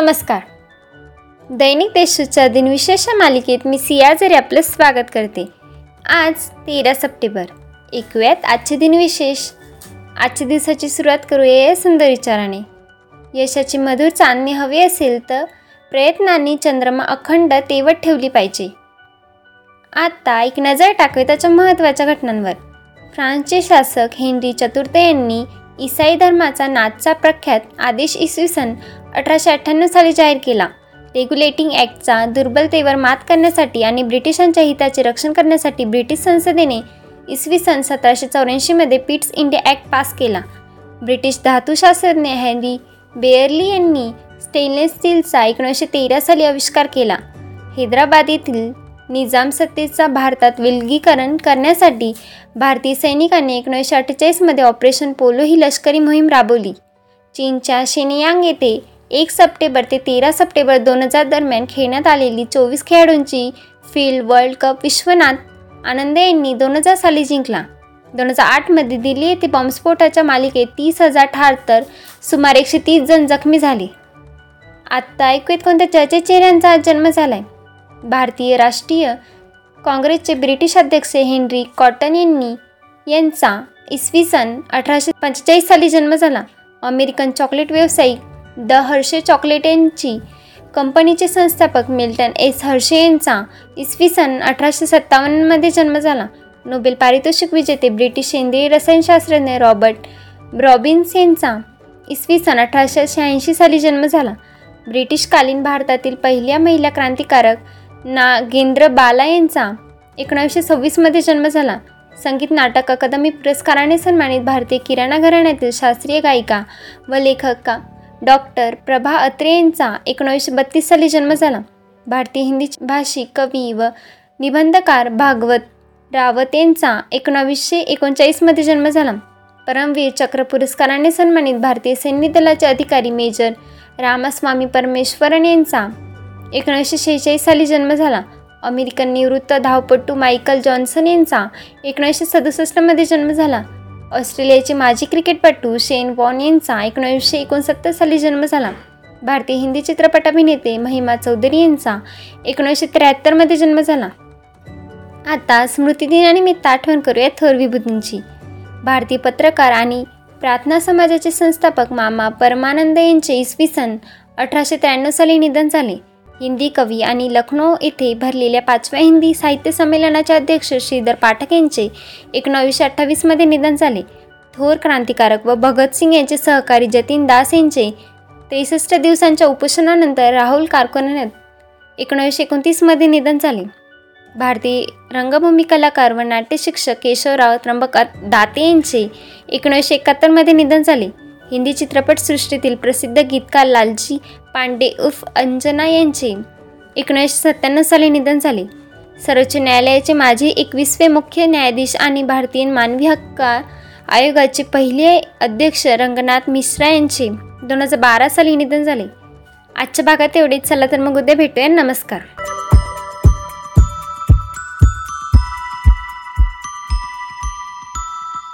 नमस्कार. दैनिक देशूच्या दिनविशेष मालिकेत मी सियाजरी आपलं स्वागत करते. आज तेरा सप्टेंबर. ऐकूयात आजचे दिनविशेष. आजच्या दिवसाची सुरुवात करूया या सुंदर विचाराने. यशाची मधुर चांदणी हवी असेल तर प्रयत्नांनी चंद्रमा अखंड तेवत ठेवली पाहिजे. आता एक नजर टाकूया त्याच्या महत्त्वाच्या घटनांवर. फ्रान्सचे शासक हेनरी चतुर्थ यांनी इसाई धर्माचा नाचचा प्रख्यात आदेश इसवी सन अठराशे अठ्ठ्याण्णव साली जाहीर केला. रेग्युलेटिंग ॲक्टचा दुर्बलतेवर मात करण्यासाठी आणि ब्रिटिशांच्या हिताचे रक्षण करण्यासाठी ब्रिटिश संसदेने इसवी सन सतराशे चौऱ्याऐंशीमध्ये पिट्स इंडिया ॲक्ट पास केला. ब्रिटिश धातुशास्त्रज्ञ हॅनरी बेअरली यांनी स्टेनलेस स्टीलचा एकोणीसशे तेरा साली आविष्कार केला. हैदराबाद येथील निजाम सत्तेचा भारतात विलगीकरण करण्यासाठी भारतीय सैनिकांनी एकोणीसशे अठ्ठेचाळीसमध्ये ऑपरेशन पोलो ही लष्करी मोहीम राबवली. चीनच्या शेनियांग येथे एक सप्टेंबर ते तेरा सप्टेंबर दोन हजार दरम्यान खेळण्यात आलेली चोवीस खेळाडूंची field World Cup Vishwanath Anand यांनी दोन हजार साली जिंकला. दोन हजार आठमध्ये दिल्ली येथे बॉम्बस्फोटाच्या मालिकेत तीस हजार ठार तर सुमारे एकशे तीस जण जखमी झाले. आत्ता ऐकूयात कोणत्या चर्चेत चेहऱ्यांचा आज जन्म झाला आहे भारतीय राष्ट्रीय काँग्रेसचे ब्रिटिश अध्यक्ष हेनरी कॉटन यांनी यांचा इसवी सन अठराशे पंचेचाळीस साली जन्म झाला. अमेरिकन चॉकलेट व्यावसायिक द हर्षे चॉकलेट यांची कंपनीचे संस्थापक मिल्टन एस हर्षे यांचा इसवी सन अठराशे सत्तावन्नमध्ये जन्म झाला. नोबेल पारितोषिक विजेते ब्रिटिश सेंद्रिय रसायनशास्त्रज्ञ रॉबर्ट रॉबिन्स यांचा इसवी सन अठराशे शहाऐंशी साली जन्म झाला. ब्रिटिशकालीन भारतातील पहिल्या महिला क्रांतिकारक नागेंद्र बाला यांचा. एकोणीसशे सव्वीसमध्ये जन्म झाला. संगीत नाटक अकादमी पुरस्काराने सन्मानित भारतीय किराणा घराण्यातील शास्त्रीय गायिका व लेखका डॉक्टर प्रभा अत्रे यांचा एकोणीसशे बत्तीस साली जन्म झाला. भारतीय हिंदी भाषिक कवी व निबंधकार भागवत रावत यांचा एकोणावीसशे एकोणचाळीसमध्ये जन्म झाला. परमवीर चक्र पुरस्काराने सन्मानित भारतीय सैन्य दलाचे अधिकारी मेजर रामास्वामी परमेश्वरन यांचा एकोणीसशे शेहेचाळीस साली जन्म झाला. अमेरिकन निवृत्त धावपटू मायकल जॉन्सन यांचा एकोणीसशे सदुसष्टमध्ये जन्म झाला. ऑस्ट्रेलियाचे माजी क्रिकेटपटू शेन वॉन यांचा एकोणीसशे एकोणसत्तर साली जन्म झाला. भारतीय हिंदी चित्रपट अभिनेते महिमा चौधरी यांचा एकोणीसशे त्र्याहत्तरमध्ये जन्म झाला. आता स्मृतिदिनानिमित्त आठवण करूया थोर विभूतींची. भारतीय पत्रकार आणि प्रार्थना समाजाचे संस्थापक मामा परमानंद यांचे इसवी सन अठराशे त्र्याण्णव साली निधन झाले. हिंदी कवी आणि लखनौ येथे भरलेल्या पाचव्या हिंदी साहित्य संमेलनाचे अध्यक्ष श्रीधर पाठक यांचे एकोणावीसशे अठ्ठावीसमध्ये निधन झाले. थोर क्रांतिकारक व भगतसिंग यांचे सहकारी जतीन दास यांचे त्रेसष्ट दिवसांच्या उपोषणानंतर राहुल कारकुनात एकोणीसशे एकोणतीसमध्ये निधन झाले. भारतीय रंगभूमी कलाकार व नाट्यशिक्षक केशवराव त्र्यंबक दाते यांचे एकोणीसशे एकाहत्तरमध्ये निधन झाले. हिंदी चित्रपटसृष्टीतील प्रसिद्ध गीतकार लालजी पांडे उर्फ अंजना यांचे एकोणीसशे सत्त्याण्णव साली निधन झाले. सर्वोच्च न्यायालयाचे माजी एकवीसवे मुख्य न्यायाधीश आणि भारतीय मानवी हक्क आयोगाचे पहिले अध्यक्ष रंगनाथ मिश्रा यांचे दोन हजार बारा साली निधन झाले. आजच्या भागात एवढेच. चला तर मग उद्या भेटूया. नमस्कार.